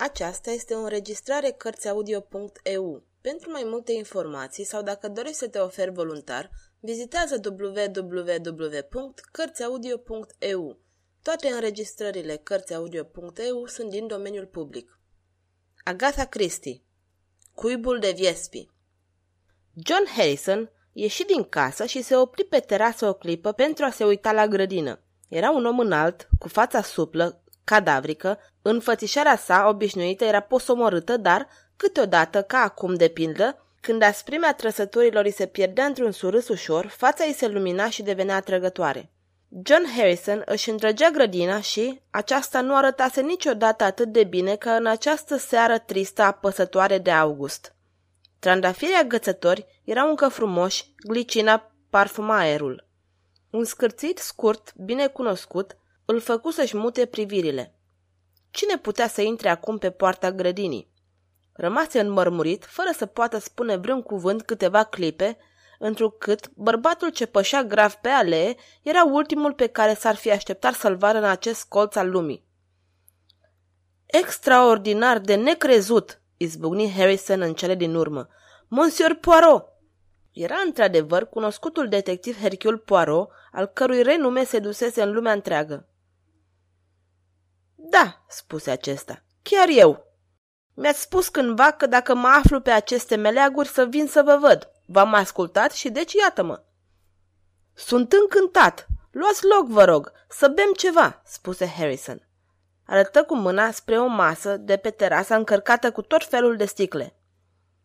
Aceasta este o înregistrare Cărțiaudio.eu. Pentru mai multe informații sau dacă dorești să te oferi voluntar, vizitează www.cărțiaudio.eu. Toate înregistrările Cărțiaudio.eu sunt din domeniul public. Agatha Christie Cuibul de Viespi John Harrison ieși din casă și se opri pe terasă o clipă pentru a se uita la grădină. Era un om înalt, cu fața suplă, cadavrică, înfățișarea sa obișnuită era posomorâtă, dar, câteodată, ca acum de pildă, când asprimea trăsăturilor îi se pierdea într-un surâs ușor, fața îi se lumina și devenea atrăgătoare. John Harrison își îndrăgea grădina și aceasta nu arătase niciodată atât de bine ca în această seară tristă apăsătoare de august. Trandafirii agățători erau încă frumoși, glicina parfuma aerul. Un scârțit scurt, bine cunoscut, îl făcu să-și mute privirile. Cine putea să intre acum pe poarta grădinii? Rămase înmărmurit, fără să poată spune vreun cuvânt câteva clipe, întrucât bărbatul ce pășea grav pe alee era ultimul pe care s-ar fi așteptat să-l vadă în acest colț al lumii. Extraordinar de necrezut, izbucni Harrison în cele din urmă. Monsieur Poirot! Era într-adevăr cunoscutul detectiv Hercule Poirot, al cărui renume se dusese în lumea întreagă. Da, spuse acesta, chiar eu. Mi-ați spus cândva că dacă mă aflu pe aceste meleaguri să vin să vă văd. V-am ascultat și deci iată-mă. Sunt încântat. Luați loc, vă rog, să bem ceva, spuse Harrison. Arătă cu mâna spre o masă de pe terasa încărcată cu tot felul de sticle.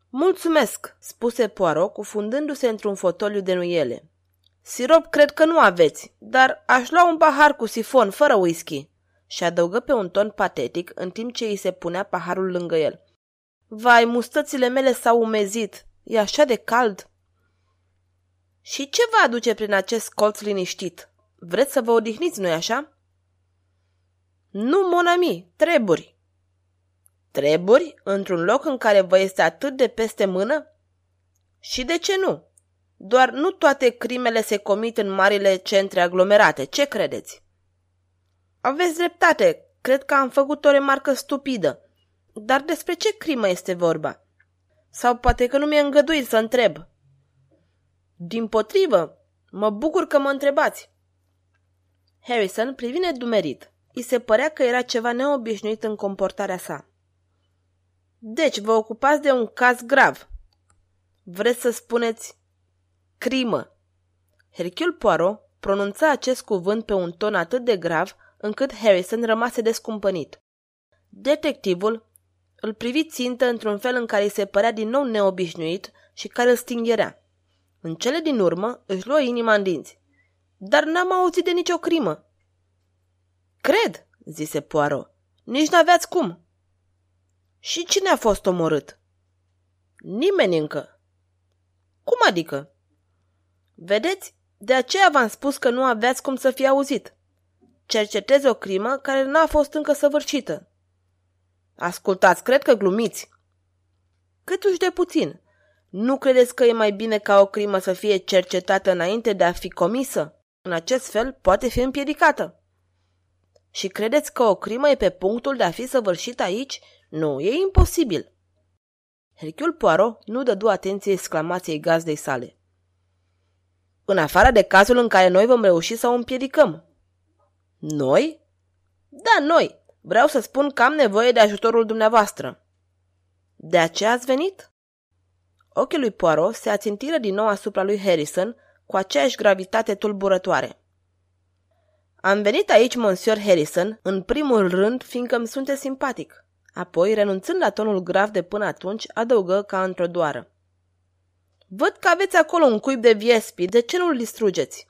Mulțumesc, spuse Poirot, cufundându-se într-un fotoliu de nuiele. Sirop cred că nu aveți, dar aș lua un pahar cu sifon, fără whisky și adăugă pe un ton patetic în timp ce îi se punea paharul lângă el. Vai, mustățile mele s-au umezit. E așa de cald. Și ce vă aduce prin acest colț liniștit? Vreți să vă odihniți, nu-i așa? Nu, monami, treburi. Treburi? Într-un loc în care vă este atât de peste mână? Și de ce nu? Doar nu toate crimele se comit în marile centre aglomerate. Ce credeți? Aveți dreptate, cred că am făcut o remarcă stupidă. Dar despre ce crimă este vorba? Sau poate că nu mi-e îngăduit să întreb. Din potrivă, mă bucur că mă întrebați. Harrison privi nedumerit. I se părea că era ceva neobișnuit în comportarea sa. Deci, vă ocupați de un caz grav. Vreți să spuneți crimă. Hercule Poirot pronunța acest cuvânt pe un ton atât de grav încât Harrison rămase descumpănit. Detectivul îl privi țintă într-un fel în care îi se părea din nou neobișnuit și care îl stingherea. În cele din urmă își luă inima în dinți. Dar n-am auzit de nicio crimă. Cred, zise Poirot. Nici n-aveați cum. Și cine a fost omorât? Nimeni încă. Cum adică? Vedeți, de aceea v-am spus că nu aveați cum să fie auzit cerceteze o crimă care n-a fost încă săvârșită. Ascultați, cred că glumiți. Câtuși de puțin. Nu credeți că e mai bine ca o crimă să fie cercetată înainte de a fi comisă? În acest fel poate fi împiedicată. Și credeți că o crimă e pe punctul de a fi săvârșită aici? Nu, e imposibil. Hercule Poirot nu dădu atenție exclamației gazdei sale. În afară de cazul în care noi vom reuși să o împiedicăm, noi? Da, noi. Vreau să spun că am nevoie de ajutorul dumneavoastră. De aceea ați venit? Ochii lui Poirot se ațintiră din nou asupra lui Harrison cu aceeași gravitate tulburătoare. Am venit aici, monsieur Harrison, în primul rând, fiindcă îmi sunte simpatic. Apoi, renunțând la tonul grav de până atunci, adăugă ca într-o doară. Văd că aveți acolo un cuib de viespi, de ce nu-l distrugeți?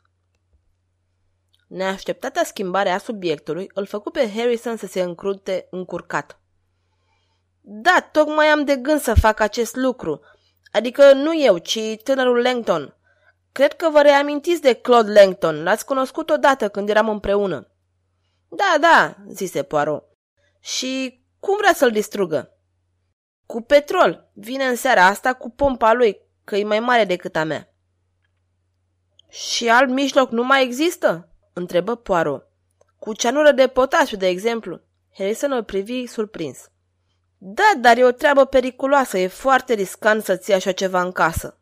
Neașteptata schimbare a subiectului îl făcu pe Harrison să se încrunte încurcat. Da, tocmai am de gând să fac acest lucru. Adică nu eu, ci tânărul Langton. Cred că vă reamintiți de Claude Langton. L-ați cunoscut odată când eram împreună. Da, da, zise Poirot. Și cum vrea să-l distrugă? Cu petrol. Vine în seara asta cu pompa lui, că e mai mare decât a mea. Și alt mijloc nu mai există? Întrebă Poirot. Cu ceanură de potasiu, de exemplu. Harrison o privi surprins. Da, dar e o treabă periculoasă, e foarte riscant să ții așa ceva în casă.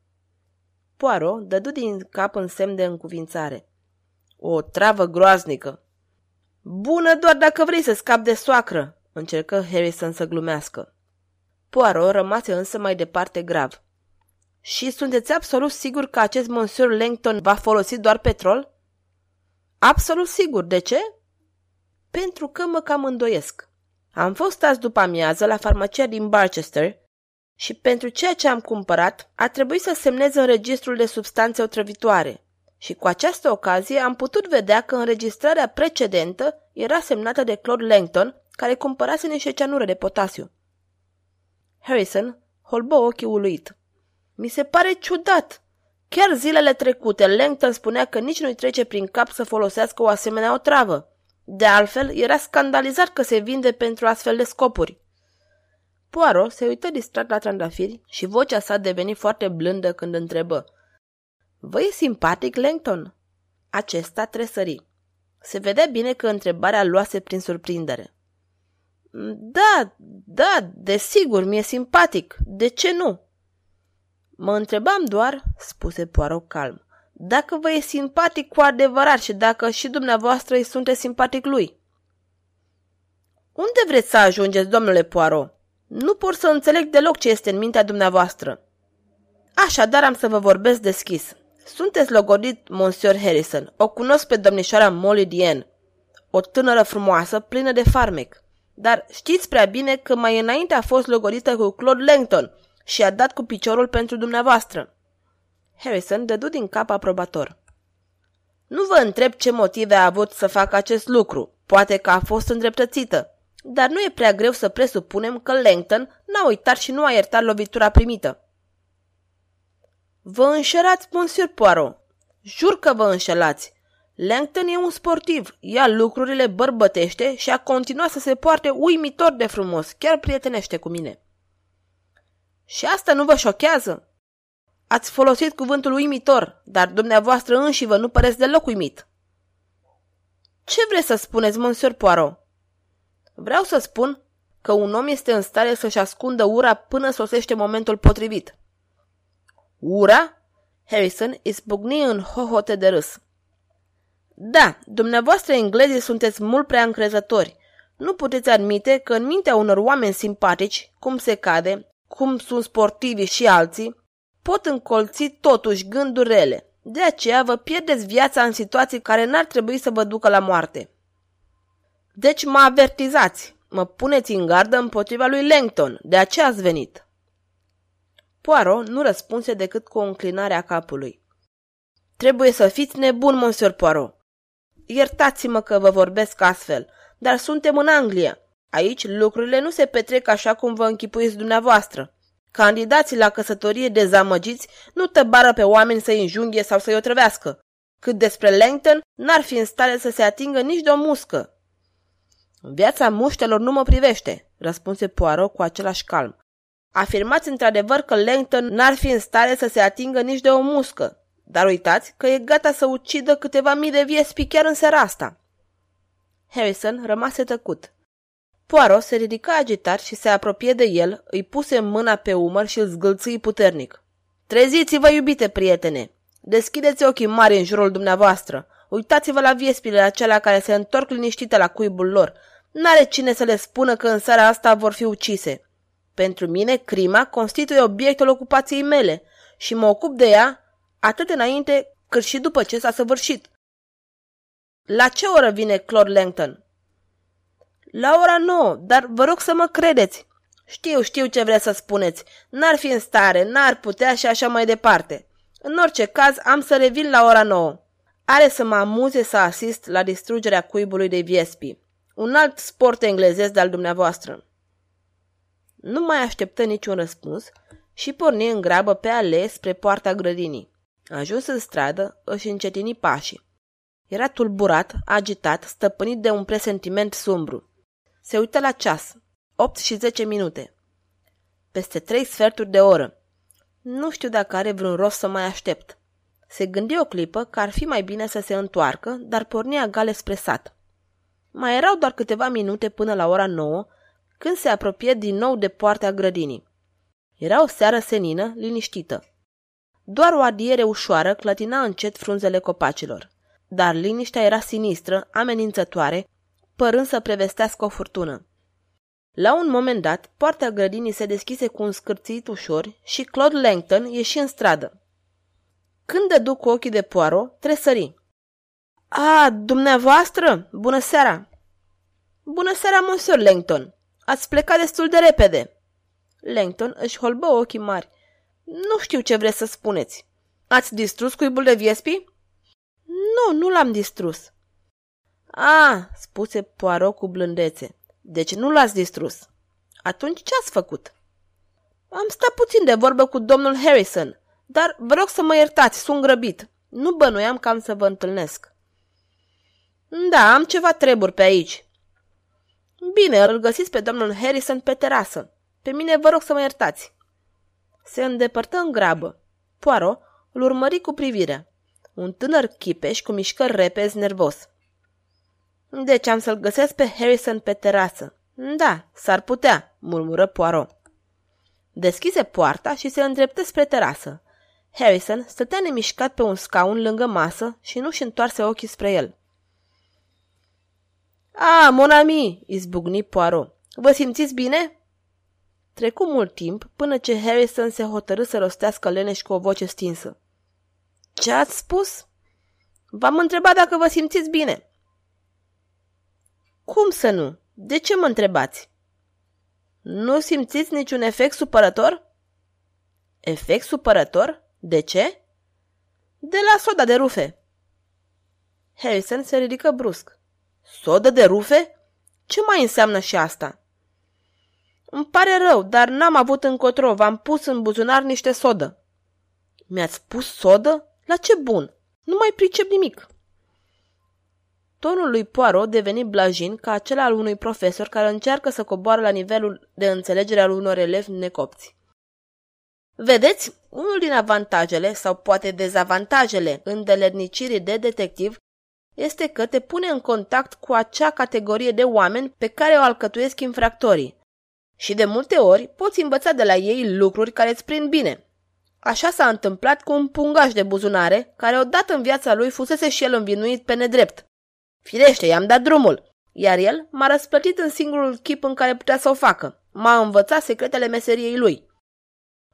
Poirot dădu din cap în semn de încuvințare. O travă groaznică. Bună doar dacă vrei să scapi de soacră, încercă Harrison să glumească. Poirot rămase însă mai departe grav. Și sunteți absolut sigur că acest Monsieur Langton va folosi doar petrol? Absolut sigur. De ce? Pentru că mă cam îndoiesc. Am fost azi după amiază la farmacia din Barchester și pentru ceea ce am cumpărat a trebuit să semnez în registrul de substanțe otrăvitoare. Și cu această ocazie am putut vedea că înregistrarea precedentă era semnată de Claude Langton, care cumpărase niște cianură de potasiu. Harrison holbă ochii uluit. Mi se pare ciudat. Chiar zilele trecute, Langton spunea că nici nu-i trece prin cap să folosească o asemenea otravă. De altfel, era scandalizat că se vinde pentru astfel de scopuri. Poirot se uită distrat la trandafiri și vocea sa deveni foarte blândă când întrebă. Vă e simpatic, Langton? Acesta tresări. Se vedea bine că întrebarea luase prin surprindere. Da, da, desigur, mi-e simpatic. De ce nu? Mă întrebam doar, spuse Poirot calm, dacă vă e simpatic cu adevărat și dacă și dumneavoastră îi sunteți simpatic lui. Unde vreți să ajungeți, domnule Poirot? Nu pot să înțeleg deloc ce este în mintea dumneavoastră. Așadar am să vă vorbesc deschis. Sunteți logodit, Monsieur Harrison. O cunosc pe domnișoara Molly Dien, o tânără frumoasă, plină de farmec. Dar știți prea bine că mai înainte a fost logodită cu Claude Langton și a dat cu piciorul pentru dumneavoastră. Harrison dădu din cap aprobator. Nu vă întreb ce motive a avut să facă acest lucru. Poate că a fost îndreptățită. Dar nu e prea greu să presupunem că Langton n-a uitat și nu a iertat lovitura primită. Vă înșelați, Monsieur Poirot. Jur că vă înșelați. Langton e un sportiv, ia lucrurile bărbătește și a continuat să se poarte uimitor de frumos, chiar prietenește cu mine. Și asta nu vă șochează? Ați folosit cuvântul uimitor, dar dumneavoastră înși vă nu păreți deloc uimit. Ce vreți să spuneți, Monsieur Poirot? Vreau să spun că un om este în stare să-și ascundă ura până sosește momentul potrivit. Ura? Harrison izbucni în hohote de râs. Da, dumneavoastră englezii sunteți mult prea încrezători. Nu puteți admite că în mintea unor oameni simpatici, cum se cade, cum sunt sportivi și alții, pot încolți totuși gânduri rele. De aceea vă pierdeți viața în situații care n-ar trebui să vă ducă la moarte. Deci mă avertizați, mă puneți în gardă împotriva lui Langton, de aceea ați venit. Poirot nu răspunse decât cu o înclinare a capului. Trebuie să fiți nebun, monsieur Poirot. Iertați-mă că vă vorbesc astfel, dar suntem în Anglia. Aici lucrurile nu se petrec așa cum vă închipuiți dumneavoastră. Candidații la căsătorie dezamăgiți nu tăbară pe oameni să-i înjunghe sau să-i otrăvească. Cât despre Langton, n-ar fi în stare să se atingă nici de o muscă. Viața muștelor nu mă privește, răspunse Poirot cu același calm. Afirmați într-adevăr că Langton n-ar fi în stare să se atingă nici de o muscă, dar uitați că e gata să ucidă câteva mii de viespi chiar în seara asta. Harrison rămase tăcut. Poirot se ridică agitat și se apropie de el, îi puse mâna pe umăr și îl zgâlțâi puternic. Treziți-vă, iubite prietene! Deschideți ochii mari în jurul dumneavoastră. Uitați-vă la viespile acelea care se întorc liniștite la cuibul lor. N-are cine să le spună că în seara asta vor fi ucise. Pentru mine, crima constituie obiectul ocupației mele și mă ocup de ea atât înainte cât și după ce s-a săvârșit. La ce oră vine Claude Langton? La ora nouă, dar vă rog să mă credeți. Știu, știu ce vreți să spuneți. N-ar fi în stare, n-ar putea și așa mai departe. În orice caz, am să revin la ora nouă. Are să mă amuze să asist la distrugerea cuibului de viespi. Un alt sport englezesc de-al dumneavoastră. Nu mai așteptă niciun răspuns și porni în grabă pe ale spre poarta grădinii. Ajuns în stradă, își încetini pașii. Era tulburat, agitat, stăpânit de un presentiment sumbru. Se uită la ceas. 8 și 10 minute. Peste trei sferturi de oră. Nu știu dacă are vreun rost să mai aștept. Se gândi o clipă că ar fi mai bine să se întoarcă, dar pornea gale spre sat. Mai erau doar câteva minute până la ora nouă, când se apropie din nou de poarta grădinii. Era o seară senină, liniștită. Doar o adiere ușoară clătina încet frunzele copacilor. Dar liniștea era sinistră, amenințătoare, părând să prevestească o furtună. La un moment dat, poarta grădinii se deschise cu un scârțit ușor și Claude Langton ieși în stradă. Când dădu cu ochii de poaro, tresări. A, dumneavoastră? Bună seara! Bună seara, monsieur Langton! Ați plecat destul de repede. Langton își holbă ochii mari. Nu știu ce vreți să spuneți. Ați distrus cuibul de viespi? Nu, nu l-am distrus. A, spuse Poirot cu blândețe. Deci nu l-ați distrus. Atunci ce ați făcut? Am stat puțin de vorbă cu domnul Harrison, dar vă rog să mă iertați, sunt grăbit. Nu bănuiam că am să vă întâlnesc. Da, am ceva treburi pe aici. Bine, îl găsiți pe domnul Harrison pe terasă. Pe mine vă rog să mă iertați. Se îndepărtă în grabă. Poirot îl urmări cu privirea. Un tânăr chipeș cu mișcări repezi nervos. Deci am să-l găsesc pe Harrison pe terasă. Da, s-ar putea, murmură Poirot. Deschise poarta și se îndreptă spre terasă. Harrison stătea nemișcat pe un scaun lângă masă și nu-și întoarse ochii spre el. A, mon ami, izbucni Poirot. Vă simțiți bine? Trecu mult timp până ce Harrison se hotărâ să rostească leneș cu o voce stinsă. Ce ați spus? V-am întrebat dacă vă simțiți bine. Cum să nu? De ce mă întrebați? Nu simțiți niciun efect supărător? Efect supărător? De ce? De la soda de rufe. Harrison se ridică brusc. Sodă de rufe? Ce mai înseamnă și asta? Îmi pare rău, dar n-am avut încotro. V-am pus în buzunar niște sodă. Mi-ați pus sodă? La ce bun? Nu mai pricep nimic. Tonul lui Poirot deveni blajin ca acela al unui profesor care încearcă să coboară la nivelul de înțelegere al unor elevi necopți. Vedeți, unul din avantajele sau poate dezavantajele îndeletnicirii de detectiv este că te pune în contact cu acea categorie de oameni pe care o alcătuiesc infractorii. Și de multe ori poți învăța de la ei lucruri care îți prind bine. Așa s-a întâmplat cu un pungaș de buzunare, care odată în viața lui fusese și el învinuit pe nedrept. Firește, i-am dat drumul, iar el m-a răsplătit în singurul chip în care putea să o facă. M-a învățat secretele meseriei lui.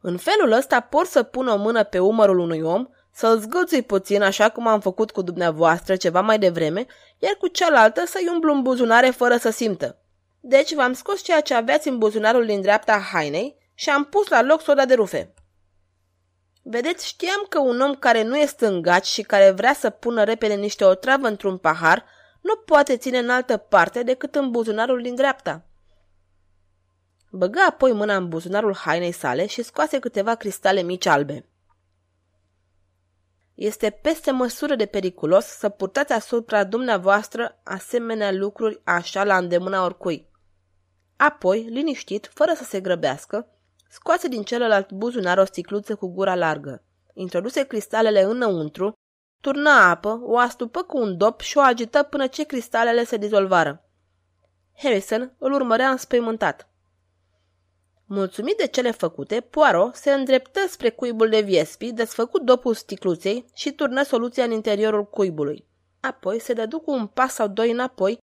În felul ăsta pot să pun o mână pe umărul unui om să-l zgâlțui puțin așa cum am făcut cu dumneavoastră ceva mai devreme, iar cu cealaltă să-i umblu în buzunare fără să simtă. Deci v-am scos ceea ce aveați în buzunarul din dreapta hainei și am pus la loc soda de rufe. Vedeți, știam că un om care nu e stângaci și care vrea să pună repede niște otravă într-un pahar nu poate ține în altă parte decât în buzunarul din dreapta. Băga apoi mâna în buzunarul hainei sale și scoase câteva cristale mici albe. Este peste măsură de periculos să purtați asupra dumneavoastră asemenea lucruri așa la îndemâna oricui. Apoi, liniștit, fără să se grăbească, scoase din celălalt buzunar o sticluță cu gura largă. Introduse cristalele înăuntru, turnă apă, o astupă cu un dop și o agită până ce cristalele se dizolvară. Harrison îl urmărea înspăimântat. Mulțumit de cele făcute, Poirot se îndreptă spre cuibul de viespi, desfăcut dopul sticluței și turnă soluția în interiorul cuibului. Apoi se dădu cu un pas sau doi înapoi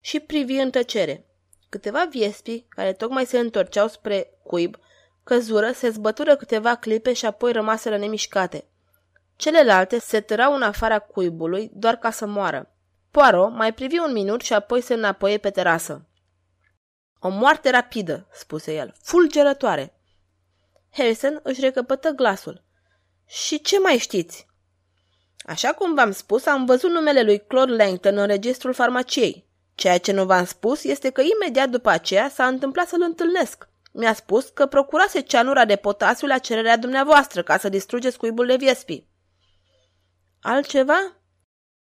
și privi în tăcere. Câteva viespi, care tocmai se întorceau spre cuib, căzură, se zbătură câteva clipe și apoi rămaseră nemișcate. Celelalte se târau în afara cuibului doar ca să moară. Poirot mai privi un minut și apoi se înapoie pe terasă. O moarte rapidă, spuse el, fulgerătoare. Harrison își recăpătă glasul. Și ce mai știți? Așa cum v-am spus, am văzut numele lui Claude Langton în registrul farmaciei. Ceea ce nu v-am spus este că imediat după aceea s-a întâmplat să-l întâlnesc. Mi-a spus că procurase ceanura de potasiu la cererea dumneavoastră ca să distrugeți cuibul de viespi. Altceva?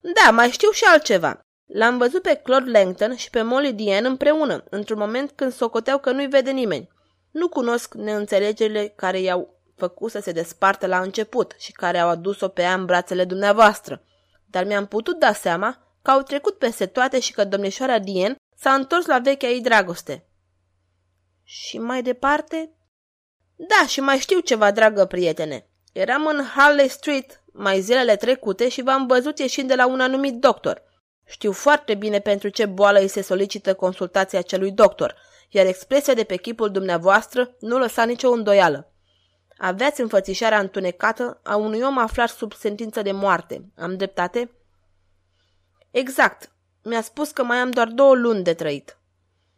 Da, mai știu și altceva. L-am văzut pe Claude Langton și pe Molly Diane împreună, într-un moment când socoteau că nu-i vede nimeni. Nu cunosc neînțelegerile care i-au făcut să se despartă la început și care au adus-o pe ea în brațele dumneavoastră, dar mi-am putut da seama că au trecut peste toate și că domnișoara Diane s-a întors la vechea ei dragoste. Și mai departe? Da, și mai știu ceva, dragă prietene. Eram în Harley Street mai zilele trecute și v-am văzut ieșind de la un anumit doctor. Știu foarte bine pentru ce boală îi se solicită consultația acelui doctor, iar expresia de pe chipul dumneavoastră nu lăsa nicio îndoială. Aveați înfățișarea întunecată a unui om aflat sub sentință de moarte. Am dreptate? Exact. Mi-a spus că mai am doar două luni de trăit.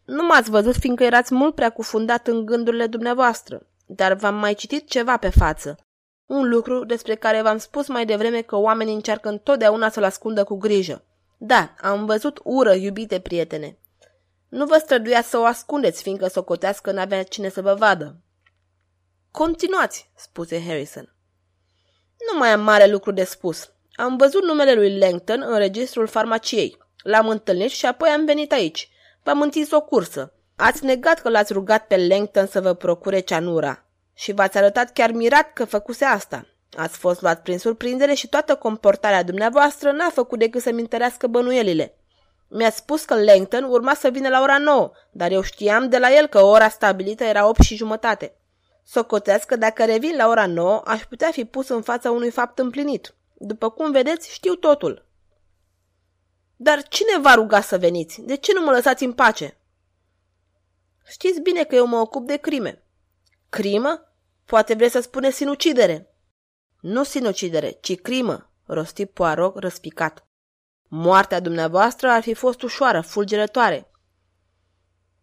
Nu m-ați văzut fiindcă erați mult prea cufundat în gândurile dumneavoastră, dar v-am mai citit ceva pe față. Un lucru despre care v-am spus mai devreme că oamenii încearcă întotdeauna să-l ascundă cu grijă. Da, am văzut ură, iubite prietene. Nu vă străduiați să o ascundeți, fiindcă socoteați că n-avea cine să vă vadă. Continuați, spuse Harrison. Nu mai am mare lucru de spus. Am văzut numele lui Langton în registrul farmaciei. L-am întâlnit și apoi am venit aici. V-am întins o cursă. Ați negat că l-ați rugat pe Langton să vă procure ceanura. Și v-ați arătat chiar mirat că făcuse asta. Ați fost luat prin surprindere și toată comportarea dumneavoastră n-a făcut decât să-mi întărească bănuielile. Mi-a spus că Langton urma să vină la ora 9, dar eu știam de la el că ora stabilită era 8 și jumătate. Socotească că dacă revin la ora 9, aș putea fi pus în fața unui fapt împlinit. După cum vedeți, știu totul. Dar cine v-a rugat să veniți? De ce nu mă lăsați în pace? Știți bine că eu mă ocup de crime. Crimă? Poate vreți să spuneți sinucidere. Nu sinucidere, ci crimă, rosti Poirot răspicat. Moartea dumneavoastră ar fi fost ușoară, fulgerătoare.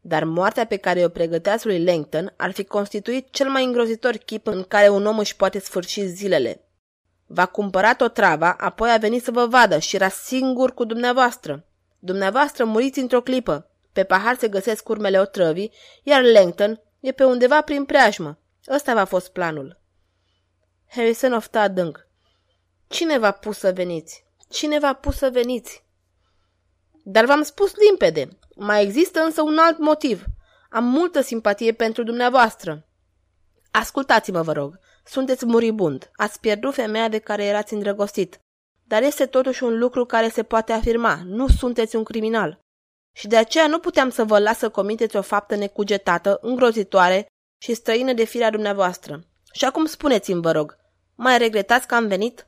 Dar moartea pe care o pregăteați lui Langton ar fi constituit cel mai îngrozitor chip în care un om își poate sfârși zilele. V-a cumpărat o travă, apoi a venit să vă vadă și era singur cu dumneavoastră. Dumneavoastră muriți într-o clipă. Pe pahar se găsesc urmele otrăvii, iar Langton e pe undeva prin preajmă. Ăsta v-a fost planul. Harrison ofta adânc. Cine v-a pus să veniți? Cine v-a pus să veniți? Dar v-am spus limpede. Mai există însă un alt motiv. Am multă simpatie pentru dumneavoastră. Ascultați-mă, vă rog. Sunteți muribund. Ați pierdut femeia de care erați îndrăgostit. Dar este totuși un lucru care se poate afirma. Nu sunteți un criminal. Și de aceea nu puteam să vă las să comiteți o faptă necugetată, îngrozitoare și străină de firea dumneavoastră. Și acum spuneți-mi, vă rog, mai regretați că am venit?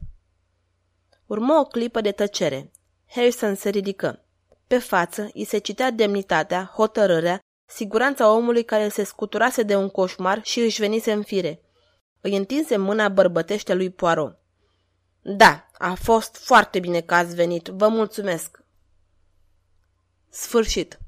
Urmă o clipă de tăcere. Harrison se ridică. Pe față îi se citea demnitatea, hotărârea, siguranța omului care se scuturase de un coșmar și își venise în fire. Îi întinse mâna bărbătește lui Poirot. Da, a fost foarte bine că ați venit. Vă mulțumesc. Sfârșit.